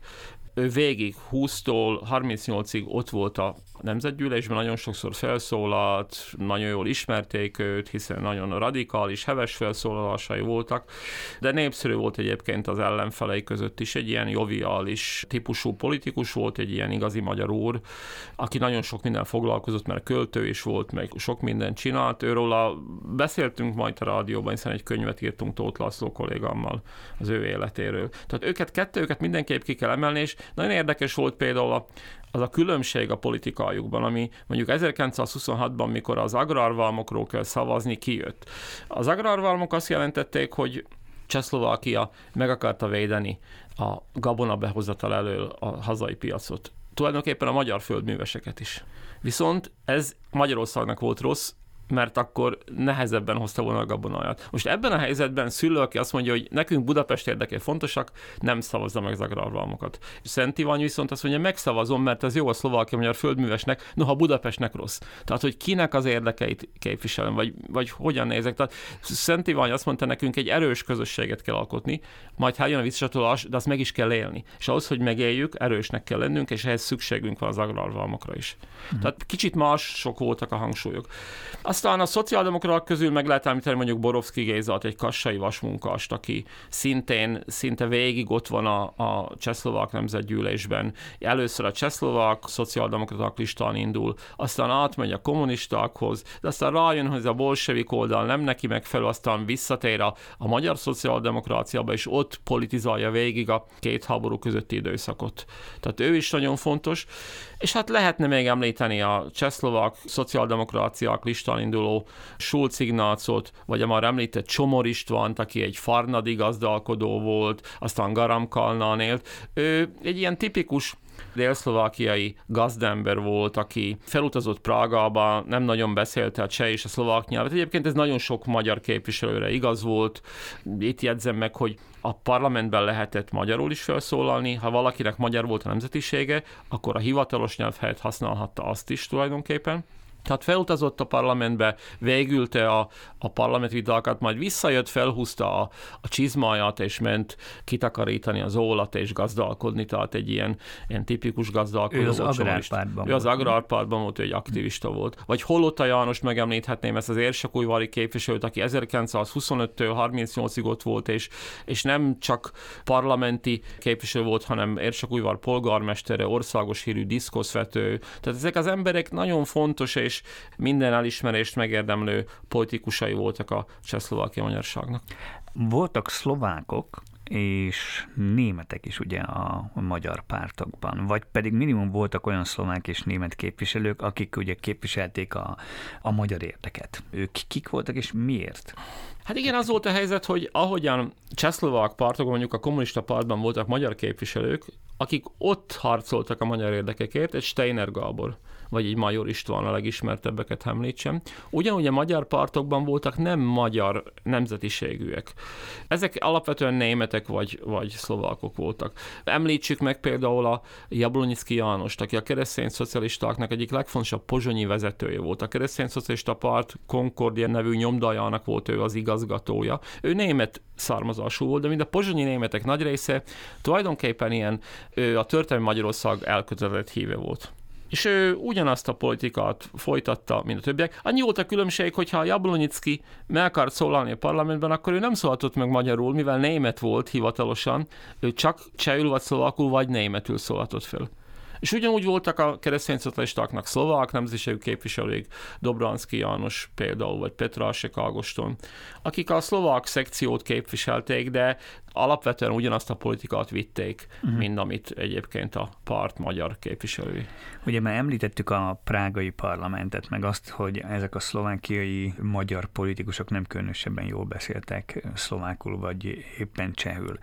ő végig 20-tól 38-ig ott volt a nemzetgyűlésben, nagyon sokszor felszólalt, nagyon jól ismerték őt, hiszen nagyon radikális, heves felszólalásai voltak, de népszerű volt egyébként az ellenfelei között is, egy ilyen joviális típusú politikus volt, egy ilyen igazi magyar úr, aki nagyon sok minden foglalkozott, mert költő is volt, meg sok mindent csinált. Őről a, beszéltünk majd a rádióban, hiszen egy könyvet írtunk Tóth László kollégámmal az ő életéről. Tehát őket, kettőket mindenképp ki kell emelni, és nagyon érdekes volt például a, az a különbség a politikájukban, ami mondjuk 1926-ban, mikor az agrárvalmokról kell szavazni, kijött. Az agrárvalmok azt jelentették, hogy Csehszlovákia meg akarta védeni a gabona behozatal elől a hazai piacot. Tulajdonképpen a magyar földműveseket is. Viszont ez Magyarországnak volt rossz, mert akkor nehezebben hozta volna a gabonaját. Most ebben a helyzetben szülő, aki azt mondja, hogy nekünk Budapest érdekei fontosak, nem szavazza meg az agrárvalmokat. Szent Iván viszont azt mondja, megszavazom, mert ez jó a szlovákia magyar földművesnek, noha Budapestnek rossz. Tehát, hogy kinek az érdekeit képviselem, vagy, vagy hogyan nézek. Tehát Szent Iván azt mondta nekünk, egy erős közösséget kell alkotni, majd ha jön a visszatolás, de azt meg is kell élni. És ahhoz, hogy megéljük, erősnek kell lennünk, és ehhez szükségünk van az agrárvalmokra is. Mm. Tehát kicsit mások voltak a hangsúlyok. Azt aztán a szociáldemokraták közül meg lehet említeni mondjuk Borovszki Gézat, egy kassai vasmunkast, aki szintén szinte végig ott van a, a csehszlovák nemzetgyűlésben. Először a csehszlovák szociáldemokraták listán indul, aztán átmegy a kommunistákhoz, de aztán rájön, hogy ez a bolsevik oldal nem neki megfelelő, aztán visszatér a, a magyar szociáldemokráciába, és ott politizálja végig a két háború közötti időszakot. Tehát ő is nagyon fontos, és hát lehetne még említeni a csehszlovák szociáldemokráciák listán induló Schulz Ignácot, vagy a már említett Csomor Istvánt, aki egy farnadi gazdálkodó volt, aztán Garam Kalnán élt. Ő egy ilyen tipikus délszlovákiai gazdember volt, aki felutazott Prágába, nem nagyon beszélte a cseh és a szlovák nyelvet. Egyébként ez nagyon sok magyar képviselőre igaz volt. Itt jegyzem meg, hogy a parlamentben lehetett magyarul is felszólalni, ha valakinek magyar volt a nemzetisége, akkor a hivatalos nyelv helyett használhatta azt is tulajdonképpen. Tehát felutazott a parlamentbe, végülte a, a parlament vitákat, majd visszajött, felhúzta a, a csizmáját, és ment kitakarítani az ólat és gazdálkodni, tehát egy ilyen, ilyen tipikus gazdálkodó. Ő az agrárpártban Ő az agrárpártban volt, ő egy aktivista volt. Vagy Holota János megemlíthetném ezt az érsekújvári képviselőt, aki 1925-től 38-ig ott volt, és, és nem csak parlamenti képviselő volt, hanem érsekújvár polgármestere, országos hírű diszkoszvető. Tehát ezek az emberek nagyon fontos és és minden elismerést megérdemlő politikusai voltak a csehszlovákia magyarságnak. Voltak szlovákok, és németek is ugye a magyar pártokban, vagy pedig minimum voltak olyan szlovák és német képviselők, akik ugye képviselték a, a magyar érdeket. Ők kik voltak és miért? Hát igen, az volt a helyzet, hogy ahogyan csehszlovák pártokon, mondjuk a kommunista pártban voltak magyar képviselők, akik ott harcoltak a magyar érdekekért, egy Steiner Gábor, vagy egy Major István a legismertebbeket említsem. Ugyanúgy a magyar partokban voltak nem magyar nemzetiségűek. Ezek alapvetően németek vagy, vagy szlovákok voltak. Említsük meg például a Jablonyiszki Jánost, aki a keresztény szocialistáknak egyik legfontosabb pozsonyi vezetője volt. A keresztény szocialista párt Concordia nevű nyomdajának volt ő az igazgatója. Ő német származású volt, de mind a pozsonyi németek nagy része tulajdonképpen ilyen ő a történelmi Magyarország elkötelezett híve volt és ő ugyanazt a politikát folytatta, mint a többiek. Annyi volt a különbség, hogy ha Jablonyicki meg akart szólalni a parlamentben, akkor ő nem szólhatott meg magyarul, mivel német volt hivatalosan, ő csak csehül vagy szlovakul vagy németül szólhatott fel. És ugyanúgy voltak a keresztény szocialistáknak szlovák nemzetiségű képviselők, Dobranszki János például, vagy Petrásek Ágoston, akik a szlovák szekciót képviselték, de alapvetően ugyanazt a politikát vitték, uh-huh. mint amit egyébként a párt magyar képviselői. Ugye már említettük a prágai parlamentet, meg azt, hogy ezek a szlovákiai magyar politikusok nem különösebben jól beszéltek szlovákul, vagy éppen csehül.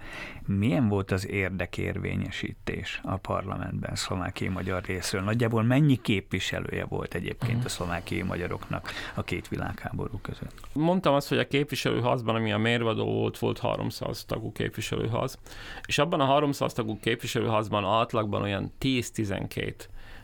Milyen volt az érdekérvényesítés a parlamentben szlovákiai magyar részről? Nagyjából mennyi képviselője volt egyébként uh-huh. a szlovákiai magyaroknak a két világháború között? Mondtam azt, hogy a képviselőházban, ami a mérvadó volt, volt 300 tagú képviselőház, és abban a 300 tagú képviselőházban átlagban olyan 10-12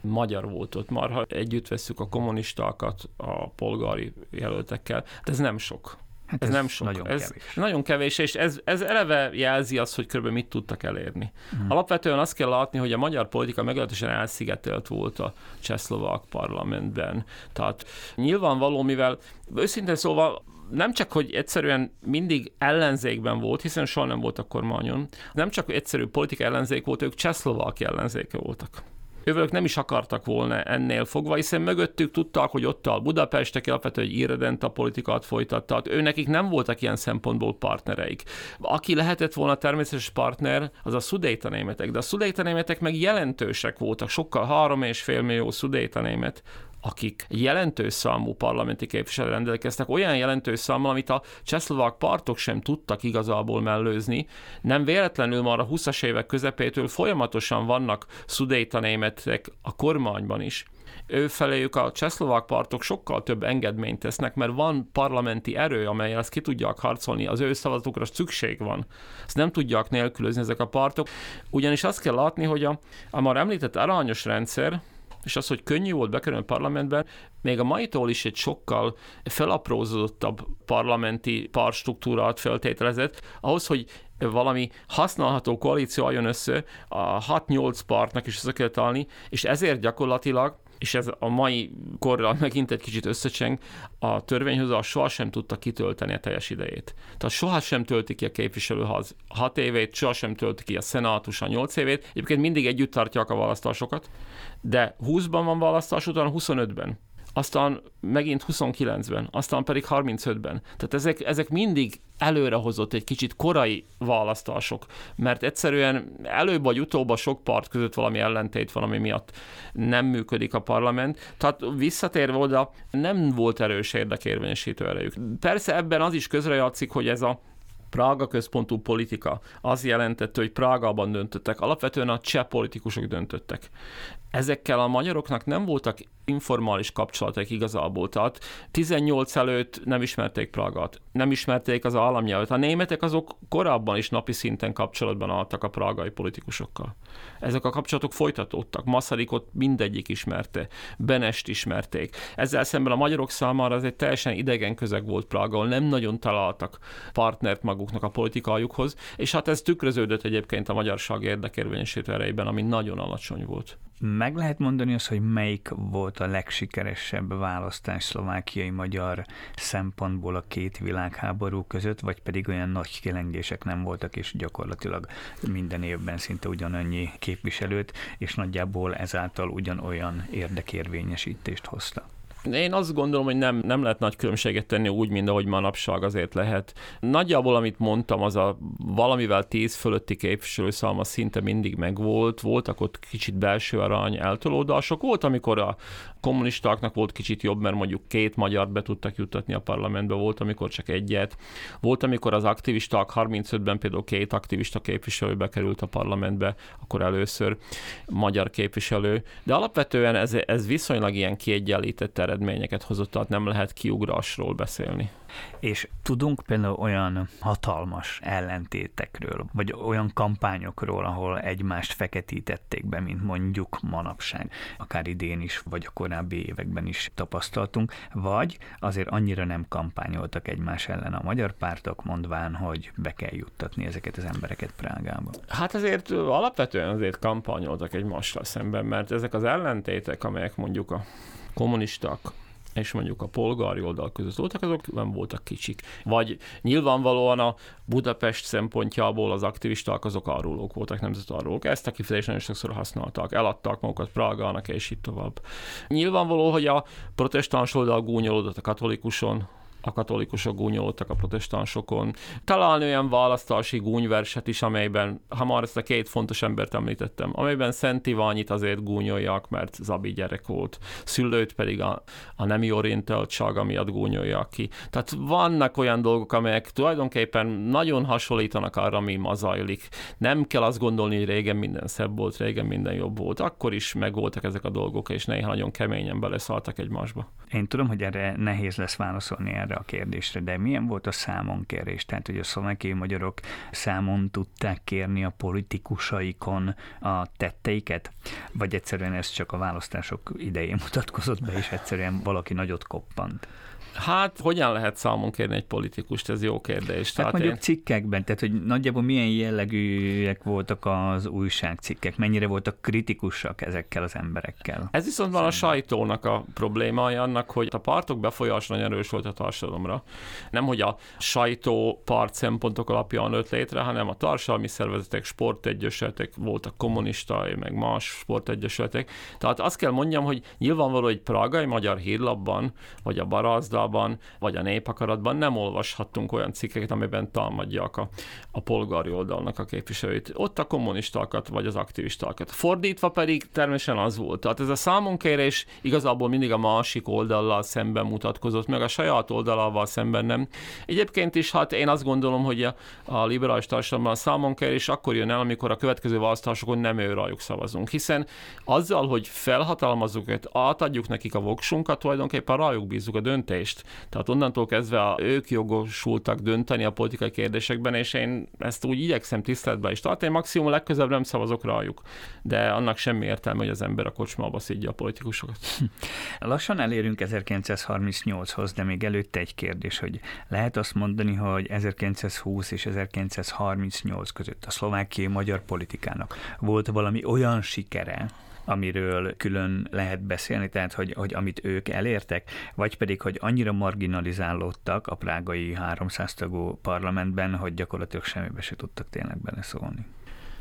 magyar volt ott már, ha együtt vesszük a kommunistákat a polgári jelöltekkel, de ez nem sok. Hát ez, ez nem sok. Nagyon ez kevés. Nagyon kevés, és ez, ez eleve jelzi azt, hogy körülbelül mit tudtak elérni. Hmm. Alapvetően azt kell látni, hogy a magyar politika meglehetősen elszigetelt volt a csehszlovák parlamentben. Tehát nyilvánvaló, mivel őszintén szóval nem csak, hogy egyszerűen mindig ellenzékben volt, hiszen soha nem volt a kormányon, nem csak egyszerű politika ellenzék volt, ők csehszlovák ellenzéke voltak ők nem is akartak volna ennél fogva, hiszen mögöttük tudták, hogy ott a Budapest, aki alapvetően egy irredent a politikát folytatta. Ő nekik nem voltak ilyen szempontból partnereik. Aki lehetett volna természetes partner, az a szudéta németek, de a szudéta németek meg jelentősek voltak, sokkal három és fél millió szudéta német, akik jelentős számú parlamenti képviselő rendelkeztek, olyan jelentős számmal, amit a csehszlovák partok sem tudtak igazából mellőzni. Nem véletlenül már a 20-as évek közepétől folyamatosan vannak szudéta németek a kormányban is ő feléjük a csehszlovák partok sokkal több engedményt tesznek, mert van parlamenti erő, amelyel ezt ki tudják harcolni, az ő szavazatokra szükség van. Ezt nem tudják nélkülözni ezek a partok, ugyanis azt kell látni, hogy a, a már említett arányos rendszer, és az, hogy könnyű volt bekerülni a parlamentbe, még a maitól is egy sokkal felaprózódottabb parlamenti párstruktúrát feltételezett, ahhoz, hogy valami használható koalíció álljon össze, a 6-8 pártnak is össze kell találni, és ezért gyakorlatilag és ez a mai korral megint egy kicsit összecseng, a törvényhozás sohasem tudta kitölteni a teljes idejét. Tehát sohasem tölti ki a képviselőház 6 évét, sohasem tölti ki a szenátus a 8 évét. Egyébként mindig együtt tartják a választásokat, de 20-ban van választás, utána 25-ben. Aztán megint 29-ben, aztán pedig 35-ben. Tehát ezek, ezek mindig előrehozott egy kicsit korai választások, mert egyszerűen előbb vagy utóbb a sok part között valami ellentét van, ami miatt nem működik a parlament. Tehát visszatérve oda, nem volt erős érdekérvényesítő erejük. Persze ebben az is közrejátszik, hogy ez a Prága központú politika az jelentette, hogy Prágában döntöttek. Alapvetően a cseh politikusok döntöttek. Ezekkel a magyaroknak nem voltak informális kapcsolatok igazából. Tehát 18 előtt nem ismerték Pragát, nem ismerték az államnyelvet. A németek azok korábban is napi szinten kapcsolatban álltak a prágai politikusokkal. Ezek a kapcsolatok folytatódtak. Masarikot mindegyik ismerte, Benest ismerték. Ezzel szemben a magyarok számára ez egy teljesen idegen közeg volt Praga, ahol nem nagyon találtak partnert maguknak a politikájukhoz, és hát ez tükröződött egyébként a magyarság érdekérvényesítő erejében, ami nagyon alacsony volt. Meg lehet mondani azt, hogy melyik volt a legsikeresebb választás szlovákiai magyar szempontból a két világháború között, vagy pedig olyan nagy kilengések nem voltak, és gyakorlatilag minden évben szinte ugyanannyi képviselőt, és nagyjából ezáltal ugyanolyan érdekérvényesítést hozta. Én azt gondolom, hogy nem, nem lehet nagy különbséget tenni úgy, mint ahogy manapság azért lehet. Nagyjából, amit mondtam, az a valamivel tíz fölötti képviselőszalma szinte mindig megvolt. Voltak ott kicsit belső arany eltolódások. Volt, amikor a kommunistáknak volt kicsit jobb, mert mondjuk két magyar be tudtak juttatni a parlamentbe, volt, amikor csak egyet. Volt, amikor az aktivisták 35-ben például két aktivista képviselő bekerült a parlamentbe, akkor először magyar képviselő. De alapvetően ez, ez viszonylag ilyen kiegyenlített eredményeket hozott, tehát nem lehet kiugrásról beszélni. És tudunk például olyan hatalmas ellentétekről, vagy olyan kampányokról, ahol egymást feketítették be, mint mondjuk manapság, akár idén is, vagy a korábbi években is tapasztaltunk, vagy azért annyira nem kampányoltak egymás ellen a magyar pártok, mondván, hogy be kell juttatni ezeket az embereket Prágába. Hát azért alapvetően azért kampányoltak egymással szemben, mert ezek az ellentétek, amelyek mondjuk a kommunisták és mondjuk a polgári oldal között voltak, azok nem voltak kicsik. Vagy nyilvánvalóan a Budapest szempontjából az aktivisták azok arrólók voltak, nemzetarrólók. Ezt a kifejezést nagyon sokszor használtak, eladták magukat Prágának, és így tovább. Nyilvánvaló, hogy a protestáns oldal gúnyolódott a katolikuson, a katolikusok gúnyolódtak a protestánsokon. Talán olyan választási gúnyverset is, amelyben, ha már ezt a két fontos embert említettem, amelyben Szent Iványit azért gúnyoljak, mert Zabi gyerek volt, szülőt pedig a, a nemi orientáltsága miatt gúnyoljak ki. Tehát vannak olyan dolgok, amelyek tulajdonképpen nagyon hasonlítanak arra, ami ma zajlik. Nem kell azt gondolni, hogy régen minden szebb volt, régen minden jobb volt. Akkor is megvoltak ezek a dolgok, és néha nagyon keményen beleszálltak egymásba. Én tudom, hogy erre nehéz lesz válaszolni erre a kérdésre, de milyen volt a számonkérés? Tehát, hogy a szlovákiai magyarok számon tudták kérni a politikusaikon a tetteiket? Vagy egyszerűen ez csak a választások idején mutatkozott be, és egyszerűen valaki nagyot koppant? Hát, hogyan lehet számon kérni egy politikust? Ez jó kérdés. Hát tehát mondjuk én... cikkekben, tehát hogy nagyjából milyen jellegűek voltak az újságcikkek, mennyire voltak kritikusak ezekkel az emberekkel? Ez viszont van a sajtónak a problémája annak, hogy a pártok befolyása nagyon erős volt a társadalomra. Nem, hogy a sajtó part szempontok alapján öt létre, hanem a társadalmi szervezetek, sportegyesületek, voltak kommunistai, meg más sportegyesületek. Tehát azt kell mondjam, hogy nyilvánvaló, hogy Pragai Magyar Hírlapban, vagy a Barazda oldalban, vagy a népakaratban nem olvashattunk olyan cikkeket, amiben támadják a, a polgári oldalnak a képviselőit. Ott a kommunistákat, vagy az aktivistákat. Fordítva pedig természetesen az volt. Tehát ez a számonkérés igazából mindig a másik oldallal szemben mutatkozott, meg a saját oldalával szemben nem. Egyébként is, hát én azt gondolom, hogy a, a liberális társadalomban a számonkérés akkor jön el, amikor a következő választásokon nem ő rájuk szavazunk. Hiszen azzal, hogy felhatalmazzuk őket, átadjuk nekik a voksunkat, tulajdonképpen rájuk bízzuk a döntést. Tehát onnantól kezdve a, ők jogosultak dönteni a politikai kérdésekben, és én ezt úgy igyekszem tiszteletbe is tartani. Maximum legközelebb nem szavazok rájuk, de annak semmi értelme, hogy az ember a kocsmába szidja a politikusokat. Lassan elérünk 1938-hoz, de még előtte egy kérdés, hogy lehet azt mondani, hogy 1920 és 1938 között a szlovákiai magyar politikának volt valami olyan sikere, amiről külön lehet beszélni, tehát hogy, hogy amit ők elértek, vagy pedig, hogy annyira marginalizálódtak a prágai 300 tagú parlamentben, hogy gyakorlatilag semmibe se tudtak tényleg beleszólni.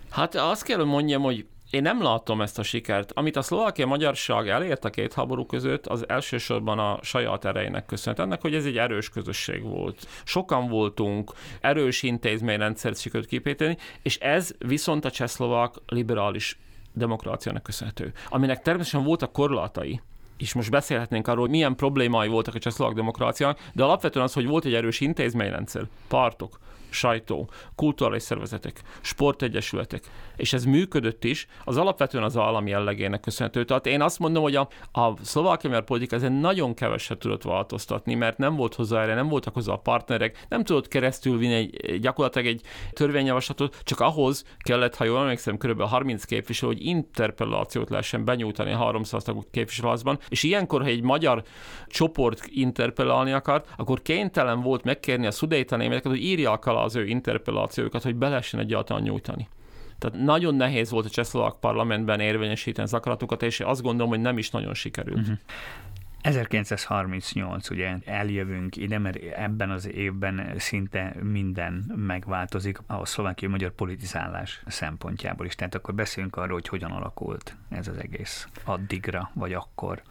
Hát azt kell, hogy mondjam, hogy én nem látom ezt a sikert. Amit a szlovákia magyarság elért a két háború között, az elsősorban a saját erejének köszönhet. Ennek, hogy ez egy erős közösség volt. Sokan voltunk, erős intézményrendszert sikerült kipéteni, és ez viszont a csehszlovák liberális demokráciának köszönhető, aminek természetesen voltak korlátai, és most beszélhetnénk arról, hogy milyen problémái voltak a csehszlovák demokráciának, de alapvetően az, hogy volt egy erős intézményrendszer, pártok, sajtó, kulturális szervezetek, sportegyesületek, és ez működött is, az alapvetően az állami jellegének köszönhető. Tehát én azt mondom, hogy a, a szlovák politika ezen nagyon keveset tudott változtatni, mert nem volt hozzá erre, nem voltak hozzá a partnerek, nem tudott keresztül vinni egy, gyakorlatilag egy törvényjavaslatot, csak ahhoz kellett, ha jól emlékszem, kb. 30 képviselő, hogy interpellációt lehessen benyújtani a 300 tagú képviselőházban, és ilyenkor, ha egy magyar csoport interpellálni akart, akkor kénytelen volt megkérni a szudéta németeket, hogy írják alá az ő interpellációkat, hogy be lehessen egyáltalán nyújtani. Tehát nagyon nehéz volt a csehszlovák parlamentben érvényesíteni az akaratukat, és azt gondolom, hogy nem is nagyon sikerült. Uh-huh. 1938, ugye eljövünk ide, mert ebben az évben szinte minden megváltozik a szlovákiai magyar politizálás szempontjából is. Tehát akkor beszéljünk arról, hogy hogyan alakult ez az egész addigra, vagy akkor.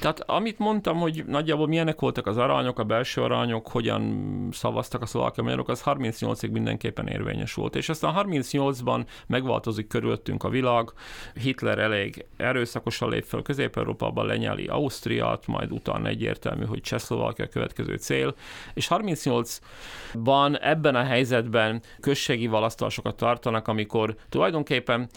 Tehát amit mondtam, hogy nagyjából milyenek voltak az arányok, a belső arányok, hogyan szavaztak a szlovákia magyarok, az 38-ig mindenképpen érvényes volt. És aztán 38-ban megváltozik körülöttünk a világ, Hitler elég erőszakosan lép fel Közép-Európában, lenyeli Ausztriát, majd utána egyértelmű, hogy Csehszlovákia a következő cél. És 38-ban ebben a helyzetben községi választásokat tartanak, amikor tulajdonképpen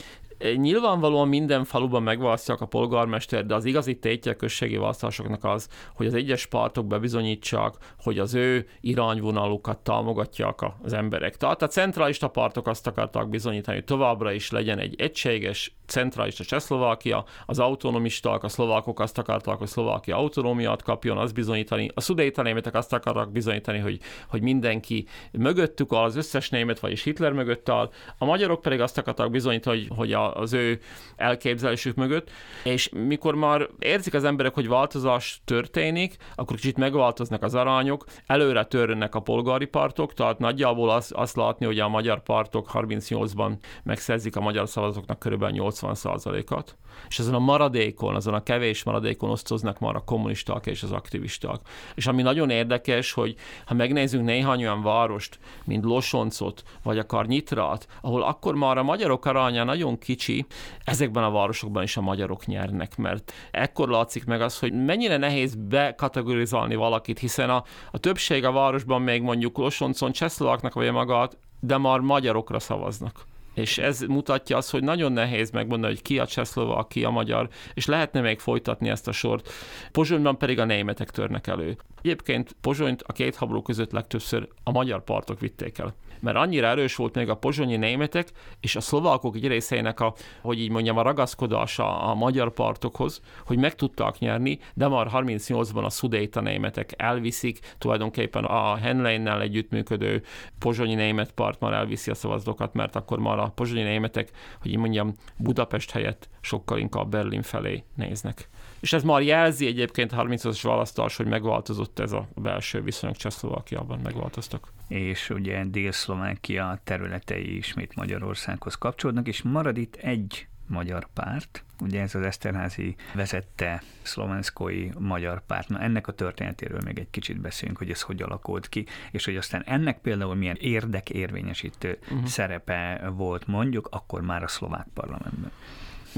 Nyilvánvalóan minden faluban megválasztják a polgármester, de az igazi tétje a községi választásoknak az, hogy az egyes pártok bebizonyítsák, hogy az ő irányvonalukat támogatják az emberek. Tehát a centralista pártok azt akartak bizonyítani, hogy továbbra is legyen egy egységes centralista Csehszlovákia, az autonomisták, a szlovákok azt akarták, hogy Szlovákia autonómiát kapjon, azt bizonyítani, a szudéta németek azt akartak bizonyítani, hogy, hogy mindenki mögöttük áll, az összes német, vagyis Hitler mögött áll, a magyarok pedig azt akartak bizonyítani, hogy, hogy a az ő elképzelésük mögött, és mikor már érzik az emberek, hogy változás történik, akkor kicsit megváltoznak az arányok, előre törnek a polgári partok, tehát nagyjából azt, azt látni, hogy a magyar partok 38-ban megszerzik a magyar szavazóknak körülbelül 80%-at, és ezen a maradékon, azon a kevés maradékon osztoznak már a kommunisták és az aktivisták. És ami nagyon érdekes, hogy ha megnézzünk néhány olyan várost, mint Losoncot, vagy akár Nyitrát, ahol akkor már a magyarok aránya nagyon kicsi, ezekben a városokban is a magyarok nyernek, mert ekkor látszik meg az, hogy mennyire nehéz bekategorizálni valakit, hiszen a, a többség a városban még mondjuk Losoncon csehszlováknak vagy magát, de már magyarokra szavaznak és ez mutatja azt, hogy nagyon nehéz megmondani, hogy ki a csehszlovák, ki a magyar, és lehetne még folytatni ezt a sort. Pozsonyban pedig a németek törnek elő. Egyébként Pozsonyt a két háború között legtöbbször a magyar partok vitték el mert annyira erős volt még a pozsonyi németek és a szlovákok egy részeinek a, hogy így mondjam, a ragaszkodása a magyar partokhoz, hogy meg tudtak nyerni, de már 38-ban a szudéta németek elviszik, tulajdonképpen a Henleinnel együttműködő pozsonyi német part már elviszi a szavazatokat, mert akkor már a pozsonyi németek, hogy így mondjam, Budapest helyett sokkal inkább Berlin felé néznek. És ez már jelzi egyébként a 30-as választás, hogy megváltozott ez a belső viszonyok Csehszlovákiában, megváltoztak. És ugye Dél-Szlovákia területei ismét Magyarországhoz kapcsolódnak, és marad itt egy magyar párt, ugye ez az Eszterházi vezette szlovenszkói magyar párt. Na ennek a történetéről még egy kicsit beszélünk, hogy ez hogy alakult ki, és hogy aztán ennek például milyen érdekérvényesítő uh-huh. szerepe volt mondjuk akkor már a szlovák parlamentben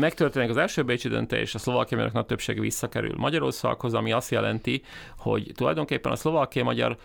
megtörténik az első bécsi döntés, a szlovákia nagy többsége visszakerül Magyarországhoz, ami azt jelenti, hogy tulajdonképpen a szlovákia magyar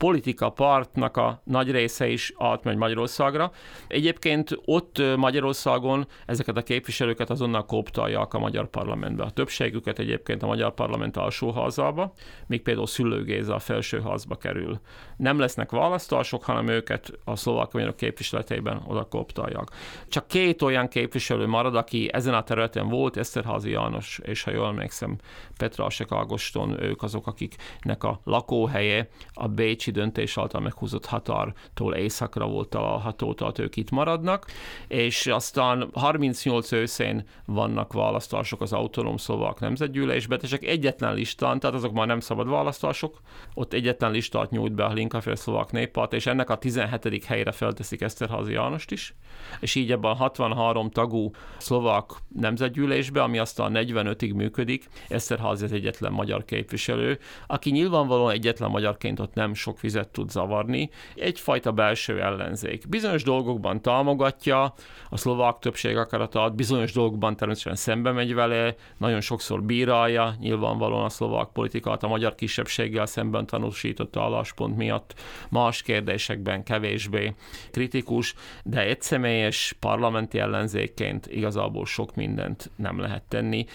politika partnak a nagy része is átmegy Magyarországra. Egyébként ott Magyarországon ezeket a képviselőket azonnal koptalják a magyar parlamentbe. A többségüket egyébként a magyar parlament alsóházába, míg például Szülő Géza a felsőházba kerül. Nem lesznek választások, hanem őket a szlovák magyarok képviseletében oda koptalják. Csak két olyan képviselő marad, aki ezen a területen volt, Eszterházi János, és ha jól emlékszem, Petrásek Ágoston, ők azok, akiknek a lakóhelye a Bécsi bécsi döntés által meghúzott határtól északra volt található, tehát ők itt maradnak, és aztán 38 őszén vannak választások az autonóm szlovák nemzetgyűlésbe, és egyetlen listán, tehát azok már nem szabad választások, ott egyetlen listát nyújt be a Linkafél szlovák néppárt, és ennek a 17. helyre felteszik Eszterházi Jánost is, és így ebben a 63 tagú szlovák nemzetgyűlésbe, ami aztán 45-ig működik, Eszterházi az egyetlen magyar képviselő, aki nyilvánvalóan egyetlen magyarként ott nem sok vizet tud zavarni, egyfajta belső ellenzék. Bizonyos dolgokban támogatja a szlovák többség akaratát, bizonyos dolgokban természetesen szembe megy vele, nagyon sokszor bírálja, nyilvánvalóan a szlovák politikát a magyar kisebbséggel szemben tanúsított álláspont miatt, más kérdésekben kevésbé kritikus, de egyszemélyes parlamenti ellenzékként igazából sok mindent nem lehet tenni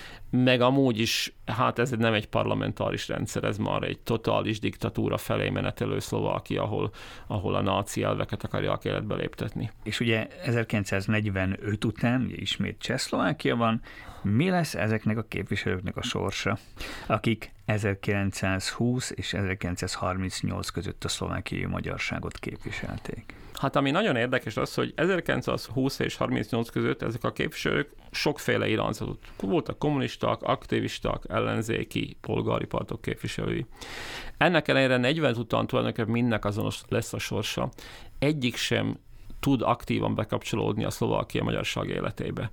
meg amúgy is, hát ez nem egy parlamentáris rendszer, ez már egy totális diktatúra felé menetelő Szlovákia, ahol, ahol a náci elveket akarják életbe léptetni. És ugye 1945 után ugye ismét Csehszlovákia van, mi lesz ezeknek a képviselőknek a sorsa, akik 1920 és 1938 között a szlovákiai magyarságot képviselték? Hát ami nagyon érdekes az, hogy 1920 és 38 között ezek a képviselők sokféle irányzatot. Voltak kommunisták, aktivisták, ellenzéki, polgári partok képviselői. Ennek ellenére 40 után tulajdonképpen mindnek azonos lesz a sorsa. Egyik sem tud aktívan bekapcsolódni a szlovákia magyarság életébe.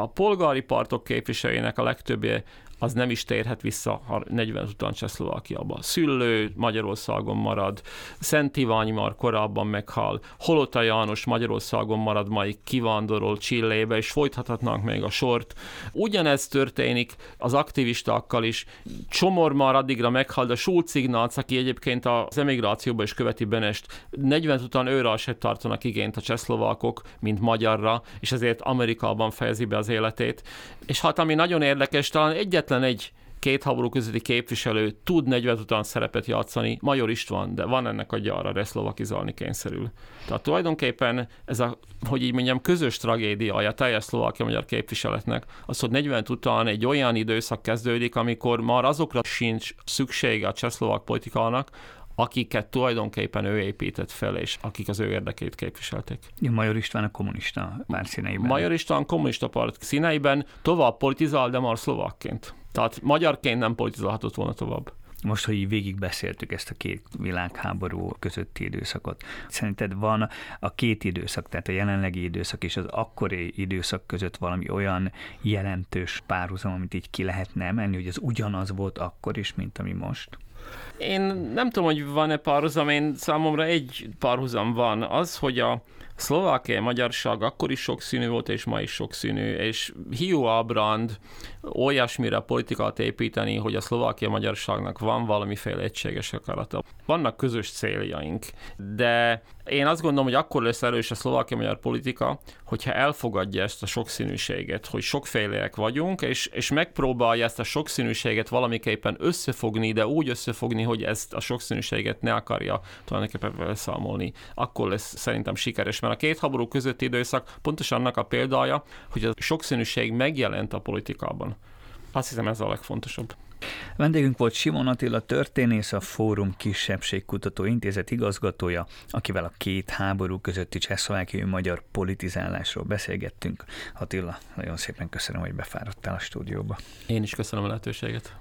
A polgári partok képviselőinek a legtöbbje az nem is térhet vissza 40 után Csehszlovákiába. Szüllő Magyarországon marad, Szent Iványi már korábban meghal, Holota János Magyarországon marad, majd kivándorol Csillébe, és folytathatnánk még a sort. Ugyanez történik az aktivistákkal is. Csomor már addigra meghal, de Schulz Ignác, aki egyébként az emigrációba is követi Benest, 40 után őre se tartanak igényt a csehszlovákok, mint magyarra, és ezért Amerikában fejezi be az életét. És hát ami nagyon érdekes, talán egyet egyetlen egy két háború közötti képviselő tud 40 után szerepet játszani, Major István, de van ennek a gyara, reszlovakizálni kényszerül. Tehát tulajdonképpen ez a, hogy így mondjam, közös tragédiája teljes szlovákia magyar képviseletnek, az, hogy 40 után egy olyan időszak kezdődik, amikor már azokra sincs szüksége a csehszlovák politikának, akiket tulajdonképpen ő épített fel, és akik az ő érdekét képviselték. Major István a kommunista párt színeiben. Major István kommunista párt színeiben tovább politizál, de már szlovákként. Tehát magyarként nem politizálhatott volna tovább. Most, hogy így végig beszéltük ezt a két világháború közötti időszakot, szerinted van a két időszak, tehát a jelenlegi időszak és az akkori időszak között valami olyan jelentős párhuzam, amit így ki lehetne emelni, hogy az ugyanaz volt akkor is, mint ami most? Én nem tudom, hogy van-e párhuzam, én számomra egy párhuzam van. Az, hogy a szlovákiai magyarság akkor is sokszínű volt, és ma is sokszínű, és hiú Abrand olyasmire politikát építeni, hogy a szlovákia magyarságnak van valamiféle egységes akarata. Vannak közös céljaink, de én azt gondolom, hogy akkor lesz erős a szlovákia magyar politika, hogyha elfogadja ezt a sokszínűséget, hogy sokféleek vagyunk, és, és megpróbálja ezt a sokszínűséget valamiképpen összefogni, de úgy összefogni, hogy ezt a sokszínűséget ne akarja tulajdonképpen számolni. Akkor lesz szerintem sikeres, mert a két háború közötti időszak pontosan annak a példája, hogy a sokszínűség megjelent a politikában. Azt hiszem ez a legfontosabb. Vendégünk volt Simon Attila történész, a Fórum Kisebbségkutató Intézet igazgatója, akivel a két háború közötti csehszlovákiai magyar politizálásról beszélgettünk. Attila, nagyon szépen köszönöm, hogy befáradtál a stúdióba. Én is köszönöm a lehetőséget.